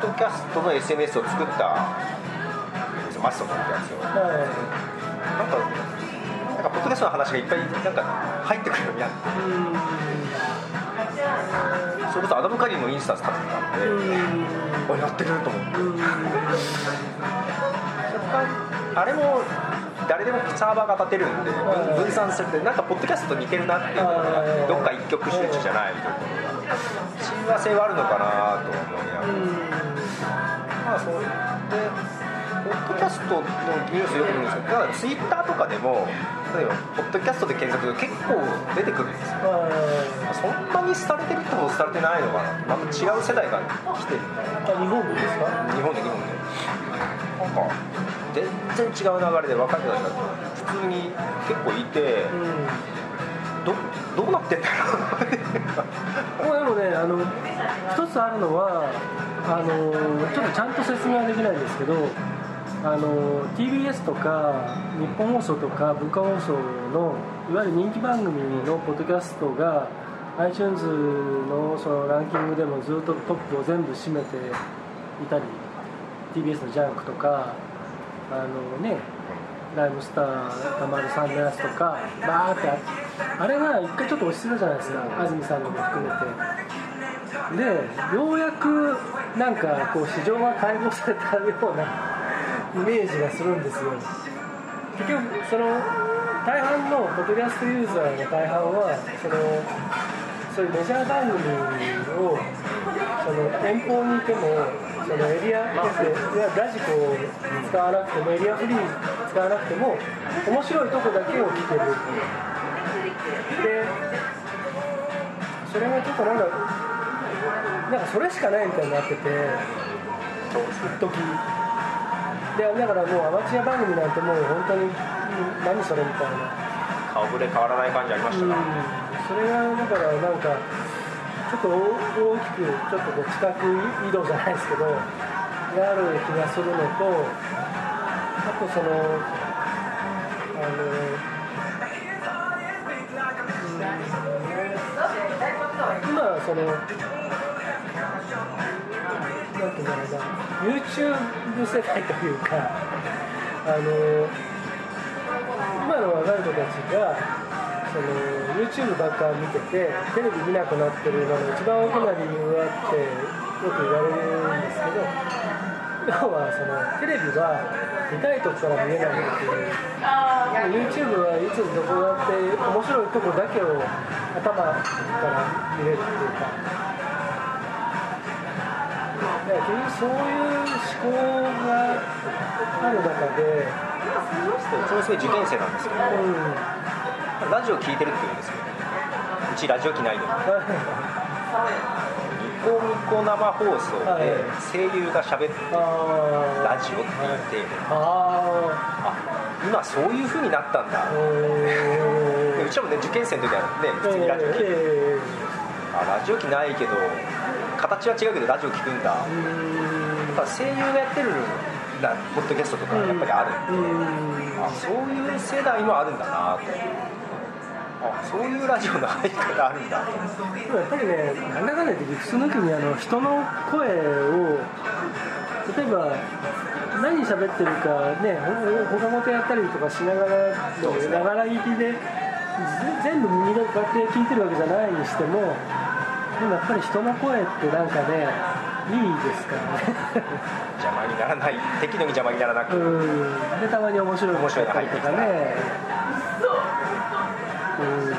ドキャストの SNS を作ったマストドンってやつよ、なんかなんかポッドキャストの話がいっぱいなんか入ってくるようになって、それこそアダム・カリーもインスタンス立ってたんで、あやってると思って、あれも誰でもサーバーが立てるんで分分散されてなんかポッドキャストと似てるなっていうのがどっか一極集中じゃないと。ころが親和性はあるのかなと思いながら、ッドキャストのニュースよく見るんですけどだからツイッターとかでも例えばポッドキャストで検索結構出てくるんですよ。そんなに廃れてるってほど廃れてないのかな。また違う世代が来てる日本でですか？日本で日本でなんか全然違う流れで若い人たちが普通に結構いて、どどうなってんだろうって もうでもねあの一つあるのはあのちょっとちゃんと説明はできないんですけどあの TBS とか日本放送とか文化放送のいわゆる人気番組のポッドキャストが iTunes のそのランキングでもずっとトップを全部占めていたり TBS のジャンクとかあのねライムスターたまるさんのやつとかバーってあれが一回ちょっと落ち着いたじゃないですか安住さんのも含めて。でようやくなんかこう市場が解放されたようなイメージがするんですよ。結局その大半のポッドキャストユーザーの大半はそのそういうメジャー番組をその遠方にいてもそのエリアでいわゆるラジコを使わなくてもエリアフリー使わなくても面白いとこだけを聞けるでそれがちょっとなんかなんかそれしかないみたいになってて一時でだからもうアマチュア番組なんてもう本当に何それみたいな。顔ぶれ変わらない感じありましたうん。な、それがだからなんかちょっと大きくちょっとこう地殻移動じゃないですけどがある気がするのとあとそのあのうん。今そのていうんだろうな YouTube 世代というかあの今の若い子たちがその YouTube ばっか見ててテレビ見なくなってるのの一番大きな理由はってよく言われるんですけど要はそのテレビは見たいとこから見えないっていう YouTube はいつどこだって面白いとこだけを頭から見れるっていうか。だから結局そういう思考がある中で、それすごい受験生なんですけどうん、ラジオ聞いてるって言うんですけどうちラジオ機ないのニコニコ生放送はいで声優が喋ってあラジオって言ってああ今そういう風になったんだ。うちらもね受験生の時はね普通にラジオ聞いてえあラジオ機ないけど形は違うけどラジオ聞くんだ。やっぱ声優がやってるなポッドキャストとかやっぱりある。んで、うん。あそういう世代もあるんだなとあそういうラジオの入り方あるんだ。とでもやっぱりねなんだかんだ言って理屈抜きにあの人の声を例えば何喋ってるかねほ他の手やったりとかしながらながら聞きでぜ全部耳の買って聞いてるわけじゃないにしてもでもやっぱり人の声ってなんかねいいですからね。邪魔にならない適度に邪魔にならなく、うん。でたまに面白い面白いとかね。うん。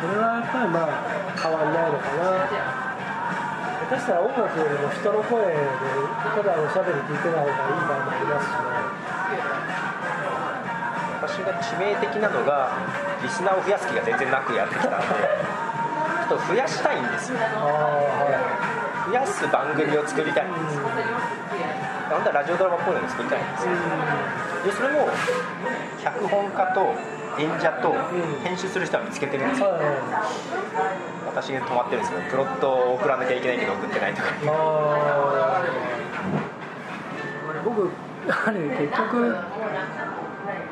それはやっぱりまあ変わんないのかな。下手したら音楽よりも人の声でただおしゃべり聞いてない方がいい場合もありますしね。私が致命的なのがリスナーを増やす気が全然なくやってきたんで ちょっと増やしたいんですよ。増やす番組を作りたい。んですよ本当はラジオドラマっぽいのを作りたいんですよ。でそれも脚本家と演者と編集する人は見つけてるんですよ。いはい。私で止まってるんですけどプロットを送らなきゃいけないけど送ってないとか。僕あれ結局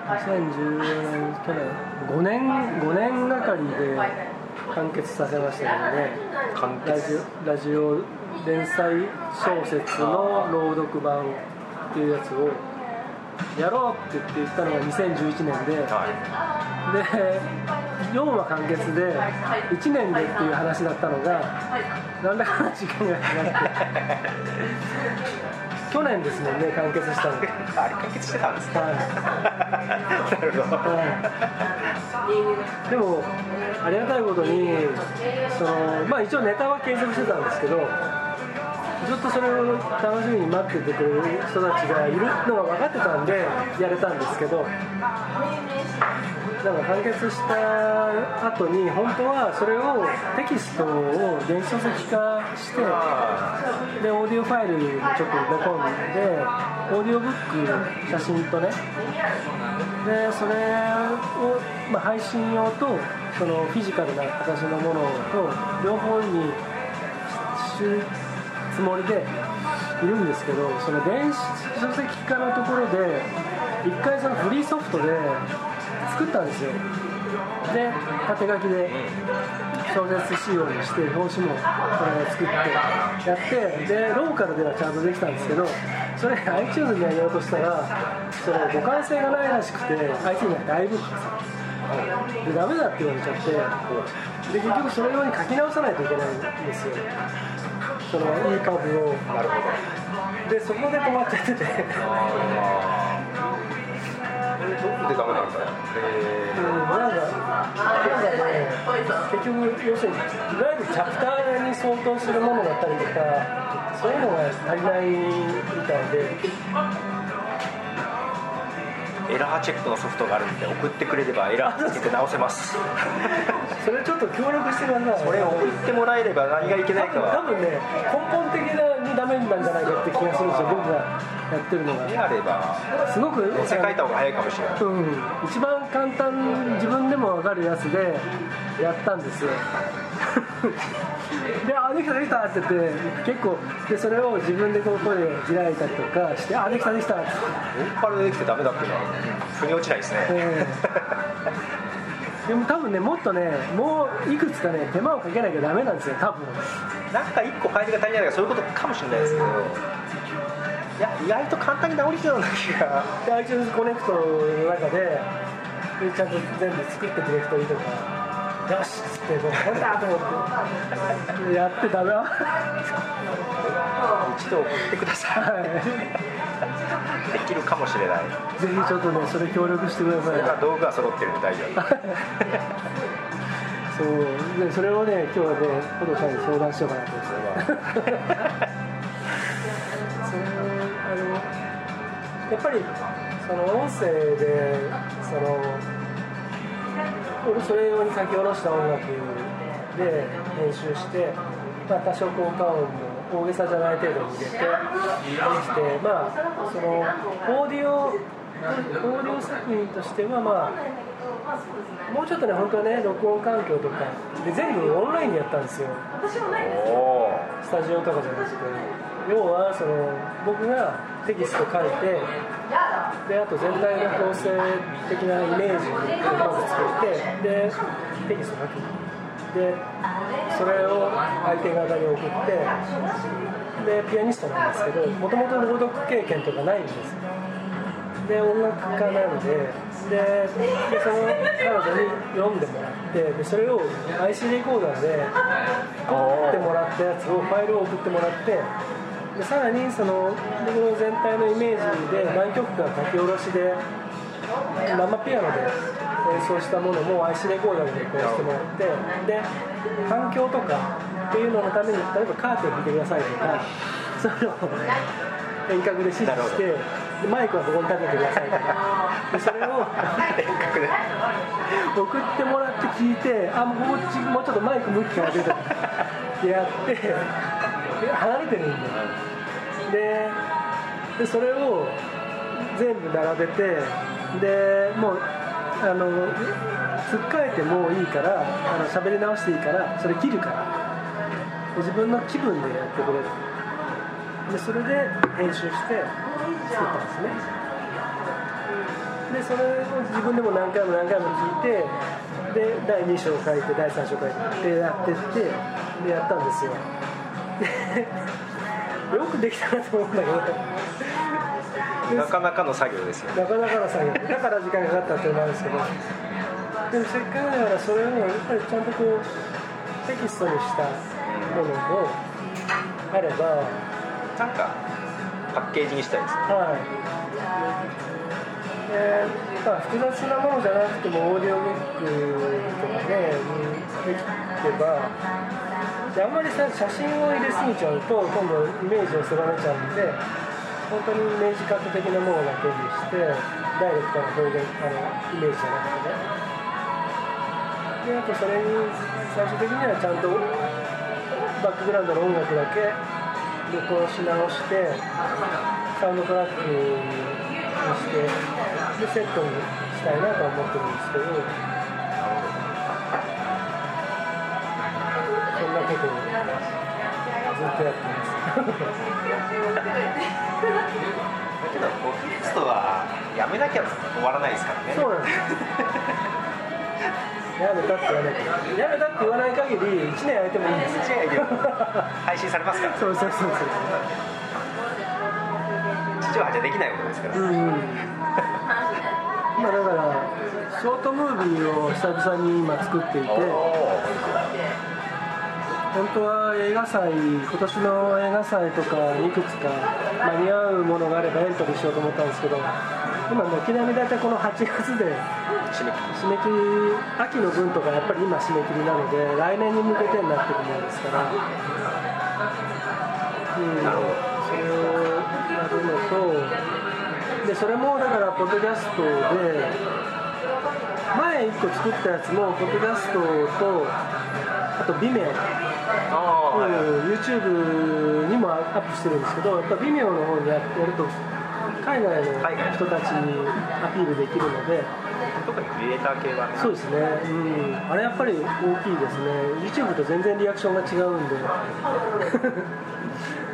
2014年去年5年5年がかりで完結させましたけどね。完結。ラジオラジオ連載小説の朗読版っていうやつをやろうって言って言ったのが2011年ではで4話完結で1年でっていう話だったのがなんだかんだ時間がかかって 去年ですもんね完結したの。い あれ完結してたんですかはなるほど。い、はい、でもありがたいことにそのまあ一応ネタは継続してたんですけどずっとそれを楽しみに待っててくれる人たちがいるのが分かってたんでやれたんですけどなんか完結した後に本当はそれをテキストを電子書籍化してでオーディオファイルにちょっと埋め込んでオーディオブック写真とねでそれを、まあ、配信用とそのフィジカルな形のものと両方にしるつもりでいるんですけどその電子書籍化のところで一回そのフリーソフトで作ったんですよ。で縦書きで小説仕様にして表紙もこれ作ってやってでローカルではちゃんとできたんですけどそれ iTunes に上げようとしたらその互換性がないらしくて iTunes にだいぶ拡散でダメだって言われちゃってで結局それ用に書き直さないといけないんですよ。そのいい株を。なるほど。でそこで止まっちゃっててどこでダメなんだよえうんなんかなんか結局要するにいわゆるチャプターに相当するものだったりとかそういうのが足りないみたいでエラーチェックのソフトがあるんで送ってくれればエラーつけて直せます。それちょっと協力してください。それを送ってもらえれば何がいけないか多は分ね根本的なにダメなんじゃないかって気がするんですよ僕がやってるのが。であれば。すごく載せ替えた方が早いかもしれない。うん、一番簡単自分でも分かるやつでやったんですよ。で「あできたできた」って言って結構でそれを自分でこう声で開いたりとかして「あできたできた」ってローカルでできてダメだっていうのは腑に落ちないですね、え でも多分ねもっとねもういくつかね手間をかけなきゃダメなんですよ多分。なんか1個ファイルが足りないとかそういうことかもしれないですけど。いや意外と簡単に直りそうな気が。で iTunes コネクトの中ででちゃんと全部作ってディレクトリとかよしっつってもうこれだと思って。でやってダメは一度送ってください。できるかもしれない。いぜひちょっとねそれ協力してください。そ道具が揃ってるんで大丈夫。そう。でそれをね今日はねポトちゃんに相談しようかなと思って。それあのやっぱりその音声でその俺それ用に書き下ろした音楽で編集して、まあ、多少効果音も大げさじゃない程度に入れてできてまあそのオーディオオーディオ作品としてはまあもうちょっとね本当はね録音環境とかで全部オンラインでやったんですよ。スタジオとかじゃなくて。要はその僕がテキスト書いてであと全体の構成的なイメージをまず作ってでテキスト書くでそれを相手方に送ってでピアニストなんですけどもともと朗読経験とかないんですで音楽家なのででその彼女に読んでもらってでそれを IC レコーダーで撮ってもらったやつをファイルを送ってもらってでさらにその僕の全体のイメージで何曲か書き下ろしで生ピアノで演奏したものも IC レコーダーで録音してもらってで環境とかっていうののために例えばカーテン見てくださいとかそういうのを遠隔で指示してでマイクはここに立ててくださいとか。でそれを送ってもらって聞いてあもうこっちもうちょっとマイク向き変えてとかやってで離れてるんだよででそれを全部並べてでもうあのつっかえてもいいからあの喋り直していいからそれ切るから自分の気分でやってくれるでそれで編集して作ったんですね。でそれを自分でも何回も何回も聞いてで第2章書いて第3章書いてでやってってでやったんですよ。よくできたなと思うんだけど。なかなかの作業ですよなかなかの作業。だから時間かかったっていうのもあるんですけど。でもせっかくだからそれをやっぱりちゃんとこうテキストにしたものもあれば。なんかパッケージにしたいですね。はい。でまあ、複雑なものじゃなくてもオーディオブックとかねにできればであんまりさ写真を入れすぎちゃうと今度イメージを狭めちゃうんで本当にイメージカット的なものだけにしてダイレクトな表現あのイメージじゃなくてね。であとそれに最終的にはちゃんとバックグラウンドの音楽だけ録音し直してサウンドトラックにしてでセットにしたいなとは思ってるんですけど。とやってます。だけどポッドキャストはやめなきゃ終わらないですからね。そうなんですやめたって言わないやめたって言わない限り1年空いてもいいんですよ。1年空いても配信されますから。そうそうそうそう。地上波じゃできないものですから、うんうん。今だからショートムービーを久々に今作っていて本当は映画祭今年の映画祭とかいくつか間に合うものがあればエントリーしようと思ったんですけど今軒並み大体この8月で締め切り秋の分とかやっぱり今締め切りなので来年に向けてになってるものですから、うん、それをやるのとでそれもだからポッドキャストで前1個作ったやつもポッドキャストとあと Vimeo うん YouTube にもアップしてるんですけどやっぱ Vimeo の方にややると海外の海外の人たちにアピールできるので。特にクリエイター系はね。そうですね、うん、あれやっぱり大きいですね。YouTube と全然リアクションが違うんで。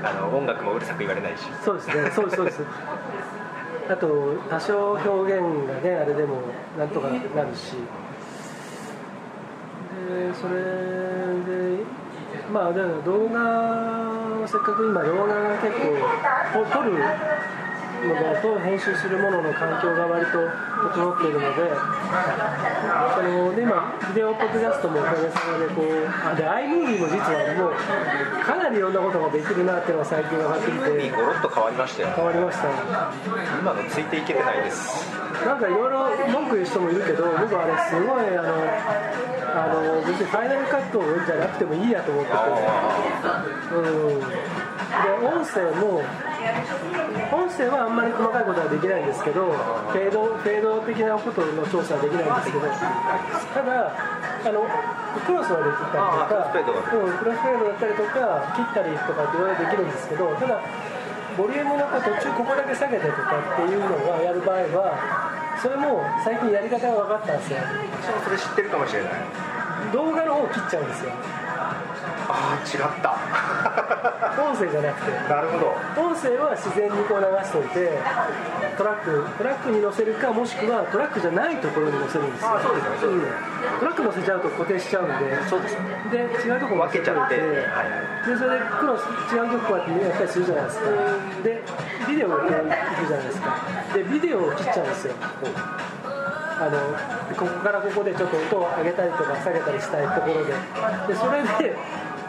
あの音楽もうるさく言われないし。そうですね。そうですそうですあと多少表現がねあれでもなんとかなるし。でそれでまあだから動画をせっかく今動画が結構撮るものと編集するものの環境が割と整っているのでそので今ビデオポッドキャストもおかげさまでこうあで iMovie も実はもうかなりいろんなことができるなっていうのが最近分かってきてゴロッと変わりましたよ変わりました。今のついていけてないです。なんかいろいろ文句言う人もいるけど僕あれすごいあのあの別にファイナルカットじゃなくてもいいやと思ってて。うん。で音声も音声はあんまり細かいことはできないんですけどフェードフェード的なことの調査はできないんですけどただあのクロスはできたりとかあークロスフェードが。うん、クロスフェードだったりとか切ったりとかっていろいろできるんですけどただボリュームの途中ここだけ下げてとかっていうのがやる場合はそれも最近やり方が分かったんですよ。私もそれ知ってるかもしれない。動画の方を切っちゃうんですよ。ああ違った音声じゃなくて。なるほど。音声は自然にこう流しといてトラックトラックに乗せるかもしくはトラックじゃないところに乗せるんですよ。あそうですよね。そうん。トラック乗せちゃうと固定しちゃうんで。そうですよね。で違うとこ分けちゃって。てはいはい。でそれでクロス違うとこやってやったりするじゃないですか。でビデオが行くじゃないですか。でビデオを切っちゃうんですよ。あのここからここでちょっと音を上げたりとか下げたりしたいところで。でそれで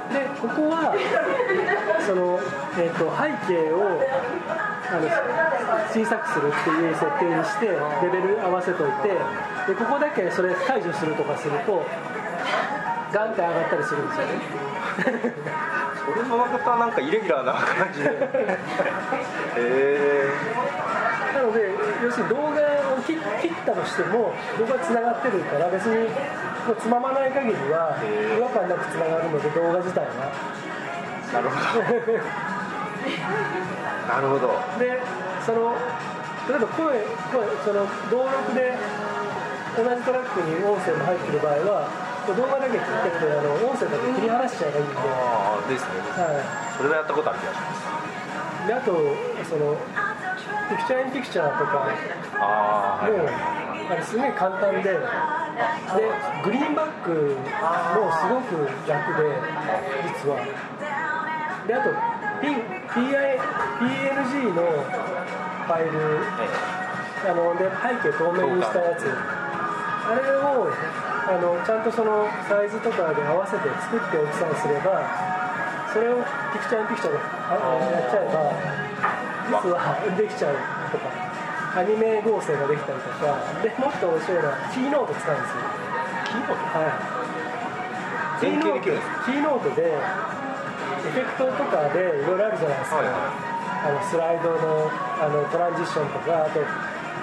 でここはその、えー、と背景をあの小さくするっていう設定にしてレベル合わせといてでここだけそれ解除するとかするとガンって上がったりするんですよ。ねそれもまたなんかイレギュラーな感じで。へえ。なので要するに動画を切切ったとしても動画つながってるから別にこうつままない限りは違和感なくつながるので動画自体は。なるほど。なるほど。でその例えば声声その同録で同じトラックに音声も入ってる場合は動画だけ切ってってあの音声だけ切り離しちゃえばいいんで,、はああですね。それはやったことある気がします。い、であとそのピクチャーインピクチャーとかああはい。もはいあれすげえ簡単ででグリーンバックもすごく楽で実は。であと P PI PNG のファイルあので背景透明にしたやつ。あれをあのちゃんとそのサイズとかで合わせて作っておきさえすればそれを picture in picture でやっちゃえば実はできちゃう。アニメ合成ができたりとかでもっと面白いのはキーノート使うんですよ。キーボードはい。キー連ノートキーノートでエフェクトとかでいろいろあるじゃないですか、はいはあのスライドのあのトランジションとかあと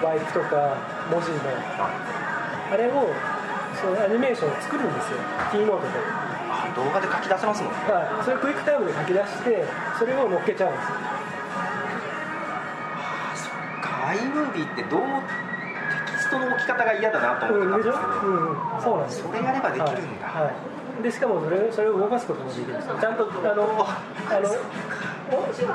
ワイプとか文字の。あれをそのアニメーションを作るんですよ。キーノートで、あ動画で書き出せますもんね。はい、それクイックタイムで書き出してそれを乗っけちゃうんですっか iMovie ってどうもテキストの置き方が嫌だなと思ってたん。うん。ですけど、うんうんそうなんですよ。それやればできるんだ、はい。はいでしかもそれそれを動かすこともできるんです。よちゃんとあのあのお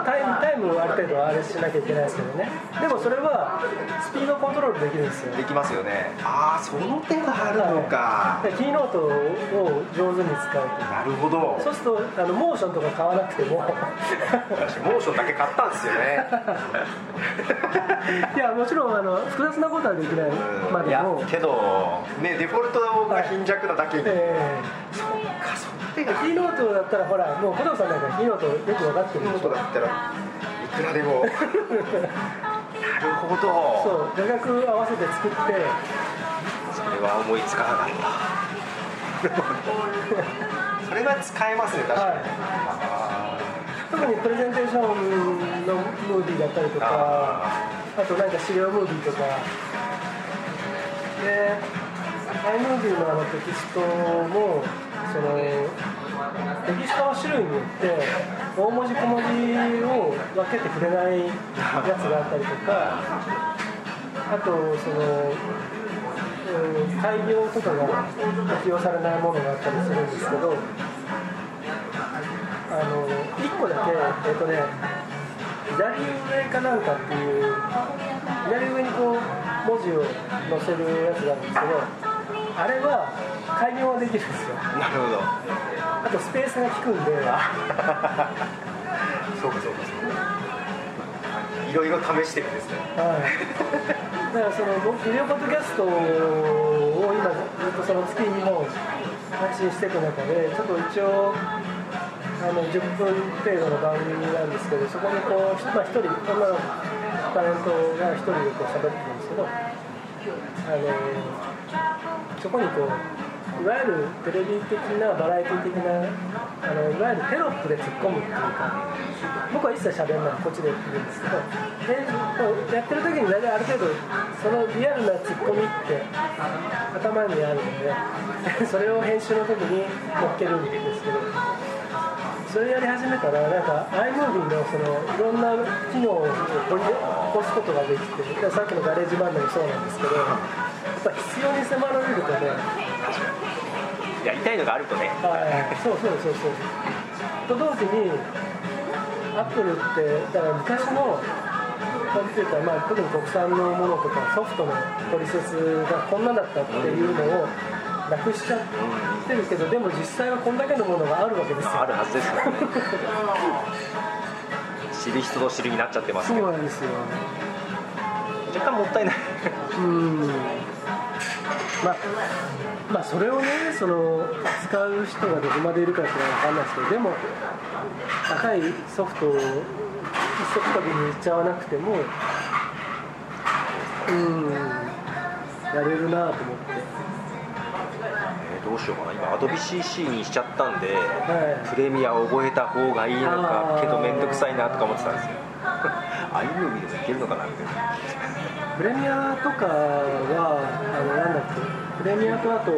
タイムタイムをある程度あれしなきゃいけないですけどね。でもそれはスピードコントロールできるんですよ。できますよね。ああその手があるのか、でキーノートを上手に使うと。なるほど。そうするとあのモーションとか買わなくても。私モーションだけ買ったんですよね。いやもちろんあの複雑なことはできないまでも、けどねデフォルトが貧弱なだけに、えそっか。その手がーキーノートだったらほらもう小藤さんなんかキーノートよく分かってるでしょ。だったらいくらでも。なるほど。そう画角合わせて作ってそれは思いつかなかったそれは使えますね確かに、はい特にプレゼンテーションのムービーだったりとかああとなんか資料ムービーとか。で iMovie のあのテキストもそのテキストの種類によって大文字小文字を分けてくれないやつがあったりとかあとそのうん開業とかが適用されないものがあったりするんですけどあの1個だけえっ、とね左上かなんかっていう左上にこう文字を載せるやつがあるんですけどあれは開業はできるんですよ。なるほど。あとスペースが効くんで。そうかそうかそうか。いろいろ試してるんですね。はい、だからその僕ビデオポッドキャストを今ずっとその月2本配信していく中でちょっと一応あの10分程度の番組なんですけどそこにこう、まあ、1人女のタレントが1人でこう喋ってるんですけどあのそこにこういわゆるテレビ的なバラエティ的なあのいわゆるテロップで突っ込むっていうか僕は一切喋んないこっちで言ってるんですけど。でやってる時に大体ある程度そのリアルなツッコミって頭にあるので それを編集の時に乗っけるんですけど。それやり始めたらなんか iMovie のそのいろんな機能を掘り起こすことができてさっきのガレージバンドもそうなんですけどやっぱ必要に迫られるとねやりたいのがあるとねはい、そうそうそうそう。と同時に、アップルって、だから昔のコンピューター、まあ、特に国産のものとか、ソフトのトリセツがこんなだったっていうのをなくしちゃってるけど、でも実際はこんだけのものがあるわけですよ。あるはずですよ知る人ぞ知るになっちゃってますそけどうなんですよ。若干もったいないうん。まあ、まあ、それをね、その使う人がどこまでいるかっていうのは分かんないですけど、でも、高いソフトを一足飛びにいっちゃわなくても、うん、やれるなと思って。えーどうしようかな。今 AdobeCC にしちゃったんで、はい。プレミアを覚えた方がいいのかけど面倒くさいなとか思ってたんですよ。iMovie でもいけるのかなみたいなプレミアとかは、あのなんだっけ、プレミアとあと、え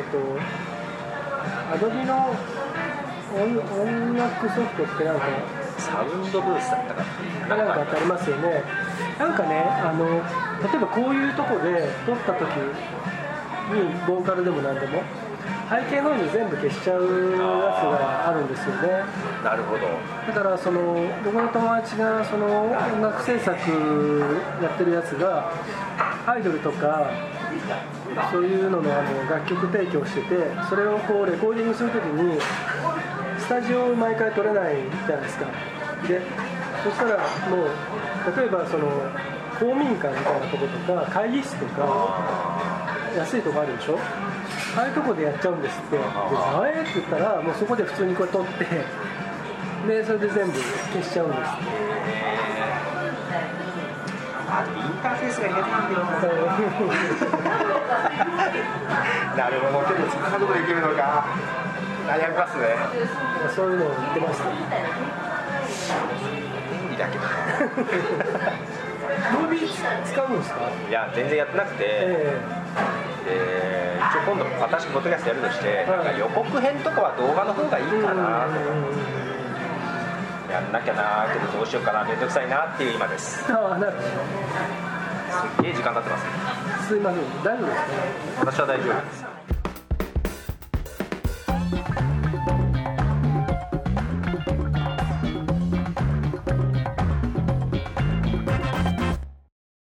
っ、と、アドビの音音楽ソフトってなんか、サウンドブースだったかな。なんかありますよね。なんかね、あの例えばこういうとこで撮った時にボーカルでもなんでも。背景ノイズ全部消しちゃうやつがあるんですよね。なるほど。だからその僕の友達がその音楽制作やってるやつがアイドルとかそういうののあの楽曲提供しててそれをこうレコーディングするときにスタジオを毎回取れないじゃないですか。でそしたらもう例えばその公民館みたいなとことか会議室とか安いとこあるでしょ？ああいうとこでやっちゃうんですって。で「あれ?」って言ったらもうそこで普通にこれ撮ってでそれで全部消しちゃうんですあインターフェースが苦手なんだよ。なるほど。けどそんなことできるのか。悩みますね。そういうのを言ってました。便利だけど。なムービー使うんですか？いや全然やってなくて、えで一応今度新しくポッドキャストやるとして、なんか予告編とかは動画の方がいいかなとやんなきゃなけどどうしようかな面倒くさいなっていう今です。すああなるほっげえ時間経ってますどすいません大丈夫ですか？私は大丈夫です